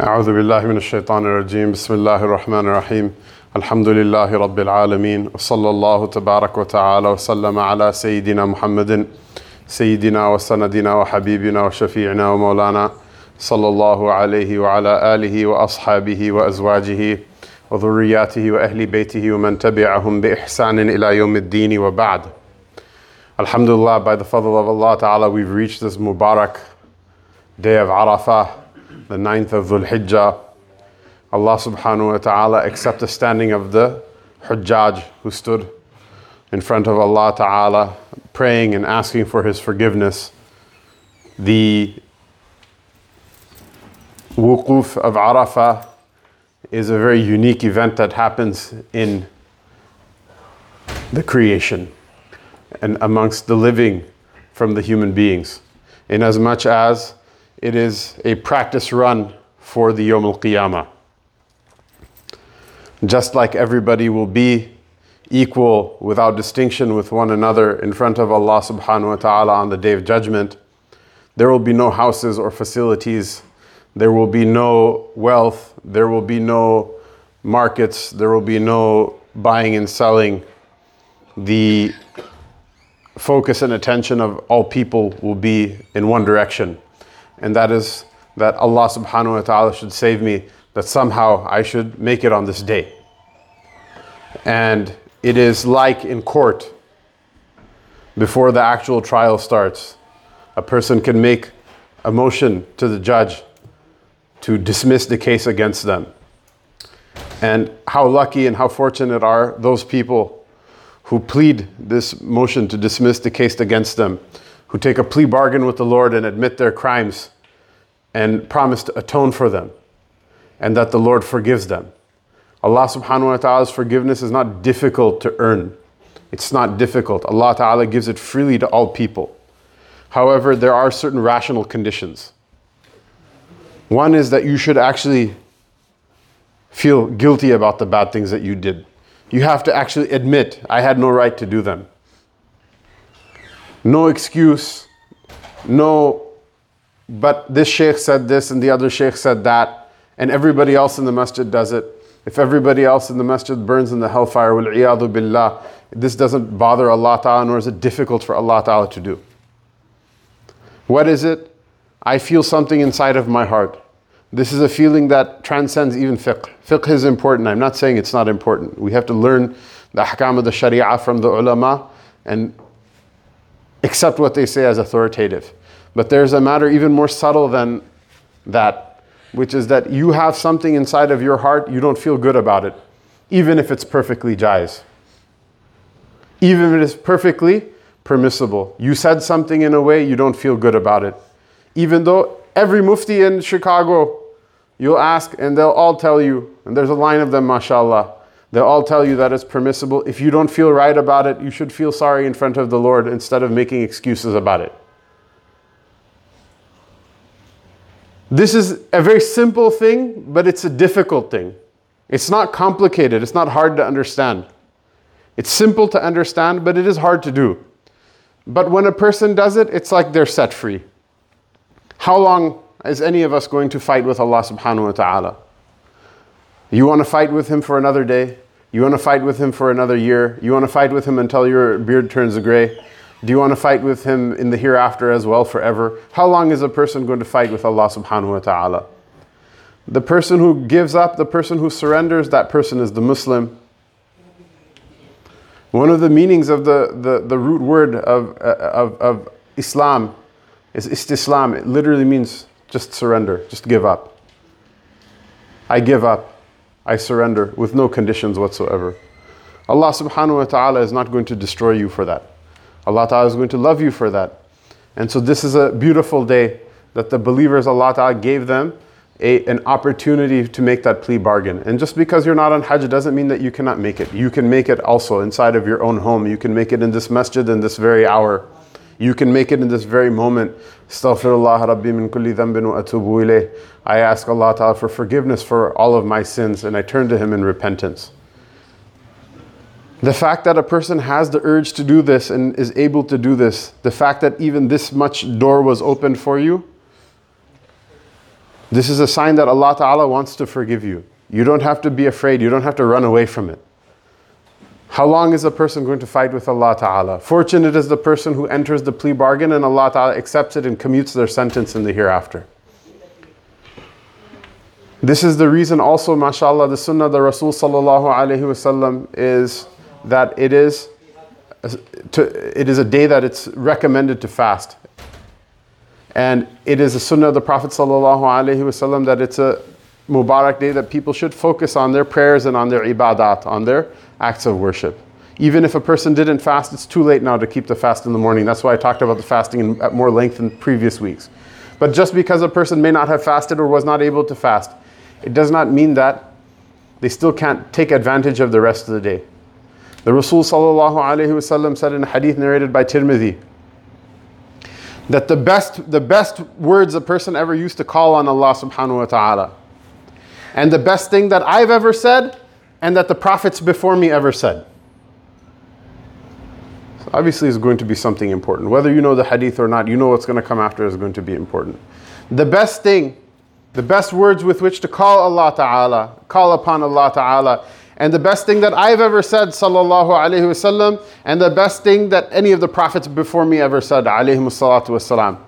أعوذ بالله من الشيطان الرجيم. بسم الله الرحمن الرحيم. الحمد لله رب العالمين وصلى الله تبارك وتعالى وسلم على سيدنا محمد سيدنا وسندنا وحبيبنا وشفيعنا ومولانا صلى الله عليه وعلى آله وأصحابه وأزواجه وذرياته وأهل بيته ومن تبعهم بإحسان إلى يوم الدين وبعد. Alhamdulillah, by the fadl of Allah Ta'ala, we've reached this Mubarak day of Arafah, the ninth of Dhul Hijjah. Allah subhanahu wa ta'ala accept the standing of the Hujjaj who stood in front of Allah Ta'ala, praying and asking for His forgiveness. The wukuf of Arafah is a very unique event that happens in the creation and amongst the living from the human beings, inasmuch as it is a practice run for the Yom Al Qiyamah. Just like everybody will be equal without distinction with one another in front of Allah subhanahu wa ta'ala on the day of judgment, there will be no houses or facilities, there will be no wealth, there will be no markets, there will be no buying and selling. The focus and attention of all people will be in one direction. And that is that Allah subhanahu wa ta'ala should save me, that somehow I should make it on this day. And it is like in court, before the actual trial starts, a person can make a motion to the judge to dismiss the case against them. And how lucky and how fortunate are those people who plead this motion to dismiss the case against them, who take a plea bargain with the Lord and admit their crimes and promise to atone for them, and that the Lord forgives them. Allah subhanahu wa ta'ala's forgiveness is not difficult to earn. It's not difficult. Allah ta'ala gives it freely to all people. However, there are certain rational conditions. One is that you should actually feel guilty about the bad things that you did. You have to actually admit, I had no right to do them. No excuse, no, but this sheikh said this and the other sheikh said that, and everybody else in the masjid does it. If everybody else in the masjid burns in the hellfire, wal billah, this doesn't bother Allah Ta'ala, nor is it difficult for Allah Ta'ala to do. What is it? I feel something inside of my heart. This is a feeling that transcends even fiqh. Fiqh is important. I'm not saying it's not important. We have to learn the ahkam of the sharia from the ulama and accept what they say as authoritative. But there's a matter even more subtle than that, which is that you have something inside of your heart, you don't feel good about it, even if it's perfectly jais. Even if it is perfectly permissible. You said something in a way you don't feel good about it. Even though every mufti in Chicago, you'll ask and they'll all tell you, and there's a line of them, mashallah, they'll all tell you that it's permissible. If you don't feel right about it, you should feel sorry in front of the Lord instead of making excuses about it. This is a very simple thing, but it's a difficult thing. It's not complicated, it's not hard to understand. It's simple to understand, but it is hard to do. But when a person does it, it's like they're set free. How long is any of us going to fight with Allah subhanahu wa ta'ala? You want to fight with Him for another day? You want to fight with Him for another year? You want to fight with Him until your beard turns gray? Do you want to fight with Him in the hereafter as well forever? How long is a person going to fight with Allah subhanahu wa ta'ala? The person who gives up, the person who surrenders, that person is the Muslim. One of the meanings of the, the, the root word of, of, of Islam is istislam. It literally means just surrender, just give up. I give up. I surrender with no conditions whatsoever. Allah subhanahu wa ta'ala is not going to destroy you for that. Allah ta'ala is going to love you for that. And so this is a beautiful day that the believers, Allah ta'ala gave them a, an opportunity to make that plea bargain. And just because you're not on Hajj doesn't mean that you cannot make it. You can make it also inside of your own home. You can make it in this masjid in this very hour. You can make it in this very moment. Astaghfirullah Rabbi min kulli dhanbin wa atubu ilayh. I ask Allah Ta'ala for forgiveness for all of my sins and I turn to Him in repentance. The fact that a person has the urge to do this and is able to do this, the fact that even this much door was opened for you, This is a sign that Allah Ta'ala wants to forgive you. You don't have to be afraid, you don't have to run away from it. How long is a person going to fight with Allah Ta'ala? Fortunate is the person who enters the plea bargain and Allah Ta'ala accepts it and commutes their sentence in the hereafter. This is the reason also, mashallah, the sunnah of the Rasul Sallallahu Alaihi Wasallam is that it is, to, it is a day that it's recommended to fast. And it is a sunnah of the Prophet Sallallahu Alaihi Wasallam that it's a Mubarak day that people should focus on their prayers and on their ibadat, on their acts of worship. Even if a person didn't fast, it's too late now to keep the fast in the morning. That's why I talked about the fasting in, at more length in previous weeks. But just because a person may not have fasted or was not able to fast, it does not mean that they still can't take advantage of the rest of the day. The Rasul said in a hadith narrated by Tirmidhi that the best, the best words a person ever used to call on Allah subhanahu wa ta'ala and the best thing that I've ever said and that the prophets before me ever said. So obviously, it's going to be something important. Whether you know the hadith or not, you know what's going to come after is going to be important. The best thing, the best words with which to call Allah Ta'ala, call upon Allah Ta'ala, and the best thing that I've ever said, sallallahu alaihi wasallam, and the best thing that any of the prophets before me ever said, alayhi salatu wasalam.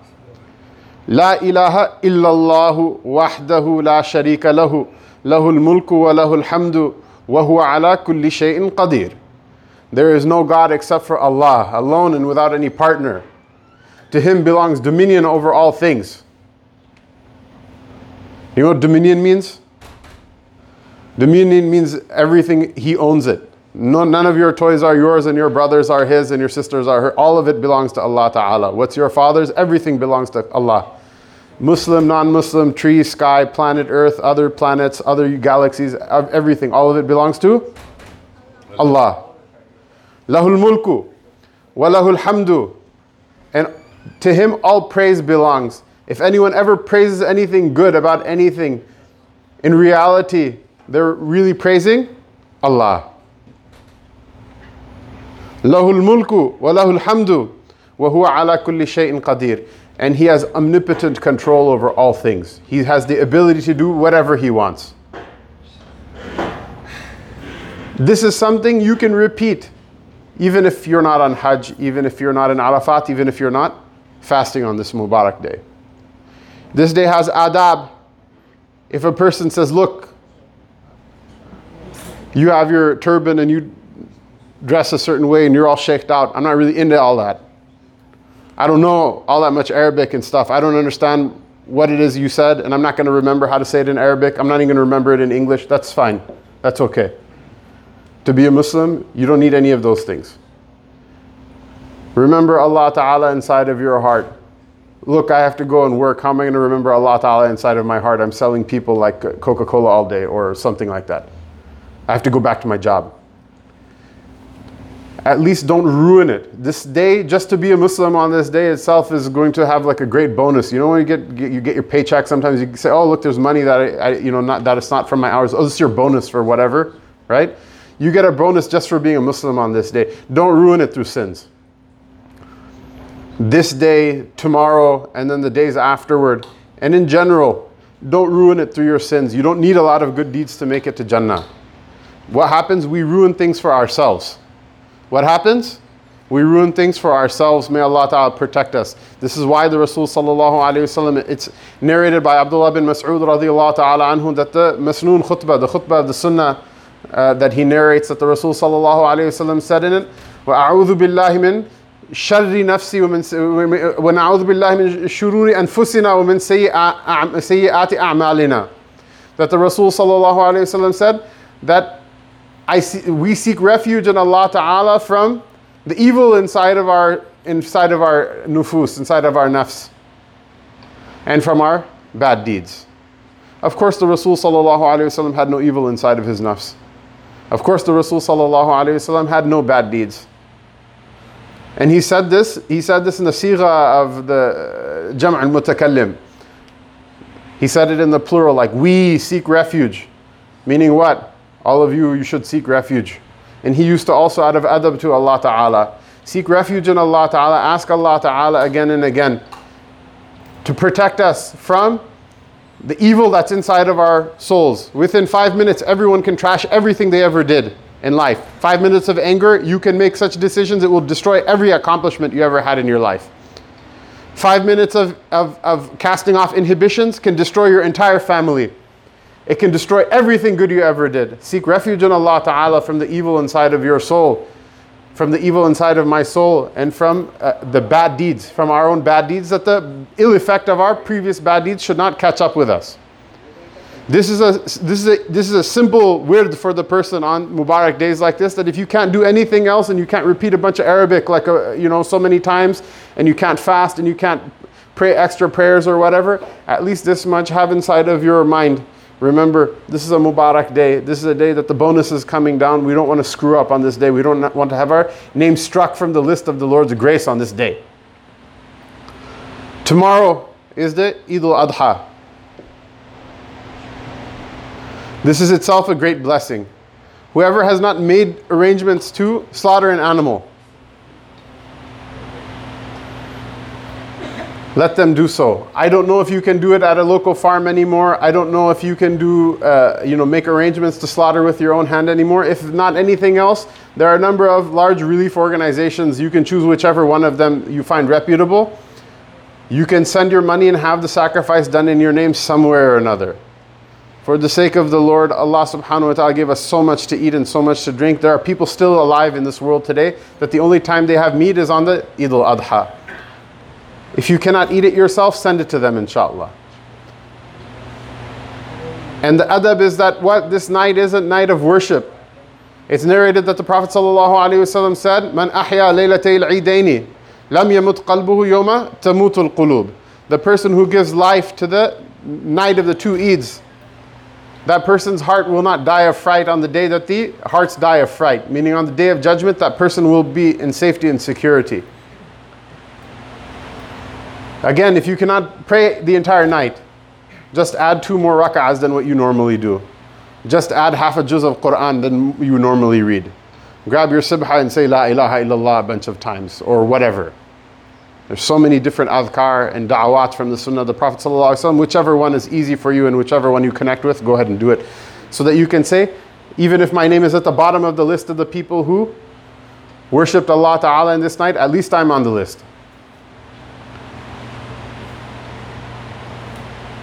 লা ইলাহা ইল্লাল্লাহু ওয়াহদাহু লা শরিকা লাহু লাহুল মুলকু ওয়া লাহুল হামদু ওয়া হুয়া আলা কুল্লি শাইইন There is no God except for Allah, alone and without any partner. To Him belongs dominion over all things. You know what dominion means? Dominion means everything, He owns it. No, none of your toys are yours, and your brothers are His, and your sisters are her. All of it belongs to Allah Ta'ala. What's your father's? Everything belongs to Allah. Muslim, non Muslim, tree, sky, planet Earth, other planets, other galaxies, everything, all of it belongs to Allah. Lahul mulku, wa lahul hamdu. And to Him all praise belongs. If anyone ever praises anything good about anything, in reality, they're really praising Allah. Lahul mulku wa lahul hamdu wa huwa ala kulli shay'in qadir. And he has omnipotent control over all things. He has the ability to do whatever he wants. This is something you can repeat even if you're not on Hajj, even if you're not in Arafat, even if you're not fasting on this Mubarak day. This day has adab. If a person says, Look, you have your turban and you dress a certain way and you're all shaked out. I'm not really into all that. I don't know all that much Arabic and stuff. I don't understand what it is you said, and I'm not going to remember how to say it in Arabic. I'm not even going to remember it in English. That's fine. That's okay. To be a Muslim, you don't need any of those things. Remember Allah Ta'ala inside of your heart. Look, I have to go and work. How am I going to remember Allah Ta'ala inside of my heart? I'm selling people like Coca Cola all day or something like that. I have to go back to my job at least don't ruin it. This day, just to be a Muslim on this day itself is going to have like a great bonus. You know, when you get, get you get your paycheck, sometimes you say, "Oh, look, there's money that I, I, you know, not that it's not from my hours. Oh, this is your bonus for whatever, right?" You get a bonus just for being a Muslim on this day. Don't ruin it through sins. This day, tomorrow, and then the days afterward, and in general, don't ruin it through your sins. You don't need a lot of good deeds to make it to Jannah. What happens? We ruin things for ourselves What happens? We ruin things for ourselves. May Allah Ta'ala protect us. This is why the Rasul Sallallahu Alaihi Wasallam, it's narrated by Abdullah bin Mas'ud radiallahu ta'ala anhu that the Masnoon khutbah, the khutbah, the sunnah uh, that he narrates that the Rasul Sallallahu Alaihi Wasallam said in it, وَأَعُوذُ بِاللَّهِ مِنْ شر نفسي ومن ونعوذ بالله من شرور أنفسنا ومن سيئات أعمالنا that the Rasul sallallahu alaihi wasallam said that I see, we seek refuge in Allah Ta'ala from the evil inside of our inside of our nufus, inside of our nafs, and from our bad deeds. Of course, the Rasul Sallallahu had no evil inside of his nafs. Of course, the Rasul Sallallahu had no bad deeds. And he said this, he said this in the sigha of the uh, Jam' al-Mutakallim. He said it in the plural, like we seek refuge. Meaning what? All of you, you should seek refuge. And he used to also, out of adab to Allah Ta'ala, seek refuge in Allah Ta'ala, ask Allah Ta'ala again and again to protect us from the evil that's inside of our souls. Within five minutes, everyone can trash everything they ever did in life. Five minutes of anger, you can make such decisions, it will destroy every accomplishment you ever had in your life. Five minutes of, of, of casting off inhibitions can destroy your entire family. It can destroy everything good you ever did. Seek refuge in Allah Ta'ala from the evil inside of your soul, from the evil inside of my soul, and from uh, the bad deeds, from our own bad deeds, that the ill effect of our previous bad deeds should not catch up with us. This is a this is a this is a simple word for the person on Mubarak days like this. That if you can't do anything else and you can't repeat a bunch of Arabic like a, you know so many times, and you can't fast and you can't pray extra prayers or whatever, at least this much have inside of your mind. Remember, this is a Mubarak day. This is a day that the bonus is coming down. We don't want to screw up on this day. We don't want to have our name struck from the list of the Lord's grace on this day. Tomorrow is the Eid al-Adha. This is itself a great blessing. Whoever has not made arrangements to slaughter an animal, let them do so. I don't know if you can do it at a local farm anymore. I don't know if you can do, uh, you know, make arrangements to slaughter with your own hand anymore. If not anything else, there are a number of large relief organizations. You can choose whichever one of them you find reputable. You can send your money and have the sacrifice done in your name somewhere or another. For the sake of the Lord, Allah subhanahu wa ta'ala gave us so much to eat and so much to drink. There are people still alive in this world today that the only time they have meat is on the Eid al Adha. If you cannot eat it yourself, send it to them, inshallah. And the adab is that what this night is a night of worship. It's narrated that the Prophet ﷺ said, Man ahya laylatay al-eidaini, lam yamut qalbuhu yawma tamutul qulub. The person who gives life to the night of the two Eids, that person's heart will not die of fright on the day that the hearts die of fright. Meaning, on the day of judgment, that person will be in safety and security. Again, if you cannot pray the entire night, just add two more rak'ahs than what you normally do. Just add half a juz of Quran than you normally read. Grab your subha and say La ilaha illallah a bunch of times or whatever. There's so many different adhkar and da'awat from the sunnah of the Prophet. Whichever one is easy for you and whichever one you connect with, go ahead and do it. So that you can say, even if my name is at the bottom of the list of the people who worshipped Allah Ta'ala in this night, at least I'm on the list.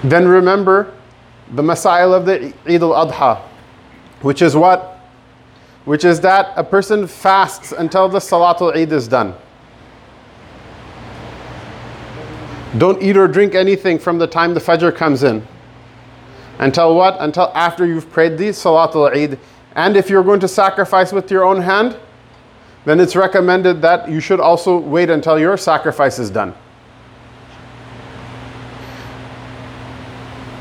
Then remember the Masail of the Eid al-Adha, which is what? Which is that a person fasts until the Salatul Eid is done. Don't eat or drink anything from the time the Fajr comes in. Until what? Until after you've prayed the Salatul Eid. And if you're going to sacrifice with your own hand, then it's recommended that you should also wait until your sacrifice is done.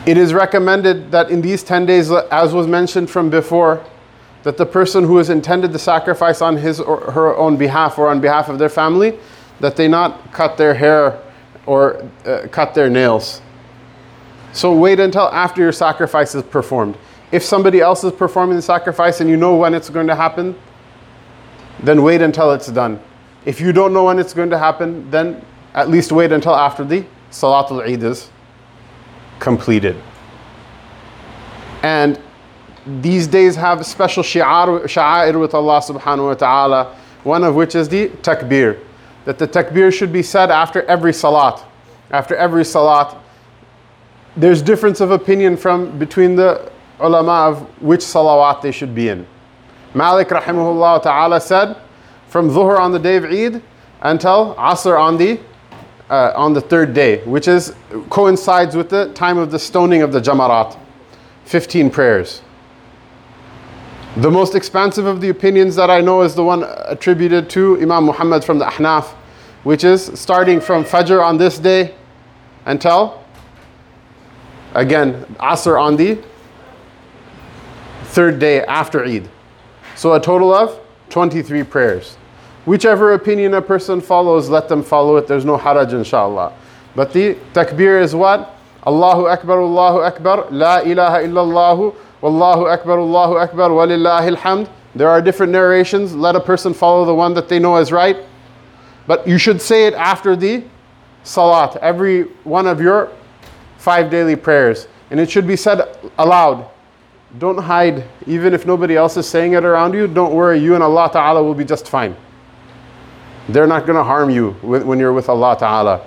It is recommended that in these 10 days, as was mentioned from before, that the person who has intended the sacrifice on his or her own behalf or on behalf of their family, that they not cut their hair or uh, cut their nails. So wait until after your sacrifice is performed. If somebody else is performing the sacrifice and you know when it's going to happen, then wait until it's done. If you don't know when it's going to happen, then at least wait until after the Salatul Eid is completed. And these days have special shi'ar, sha'air with Allah subhanahu wa ta'ala, one of which is the takbir that the takbir should be said after every salat. After every salat, there's difference of opinion from between the ulama of which salawat they should be in. Malik rahimahullah ta'ala said, from dhuhr on the day of Eid until asr on the uh, on the third day, which is coincides with the time of the stoning of the jamarat, 15 prayers. The most expansive of the opinions that I know is the one attributed to Imam Muhammad from the Ahnaf, which is starting from Fajr on this day until, again, Asr on the third day after Eid. So a total of 23 prayers. Whichever opinion a person follows, let them follow it. There's no haraj, inshallah. But the takbir is what? Allahu Akbar, Allahu Akbar, La ilaha illallah, Wallahu Akbar, Allahu Akbar, Walillahi alhamd. There are different narrations. Let a person follow the one that they know is right. But you should say it after the salat, every one of your five daily prayers. And it should be said aloud. Don't hide. Even if nobody else is saying it around you, don't worry. You and Allah Ta'ala will be just fine. They're not going to harm you when you're with Allah Ta'ala.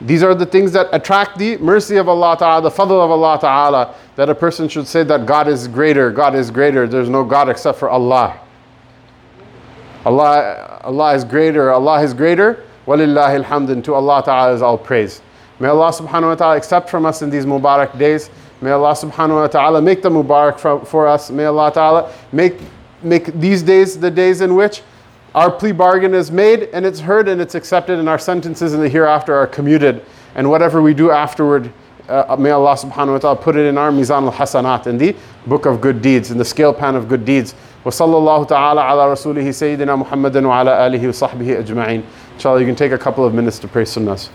These are the things that attract the mercy of Allah Ta'ala, the fadl of Allah Ta'ala, that a person should say that God is greater, God is greater, there's no God except for Allah. Allah, Allah is greater, Allah is greater, walillahi alhamd, and to Allah Ta'ala is all praise. May Allah subhanahu wa ta'ala accept from us in these Mubarak days. May Allah subhanahu wa ta'ala make the Mubarak for, for us. May Allah Ta'ala make, make these days the days in which our plea bargain is made and it's heard and it's accepted, and our sentences in the hereafter are commuted. And whatever we do afterward, uh, may Allah subhanahu wa ta'ala put it in our Mizan al Hasanat, in the book of good deeds, in the scale pan of good deeds. وصلى الله تعالى على رسوله سيدنا محمد وعلى آله وصحبه أجمعين. Inshallah, you can take a couple of minutes to pray sunnahs.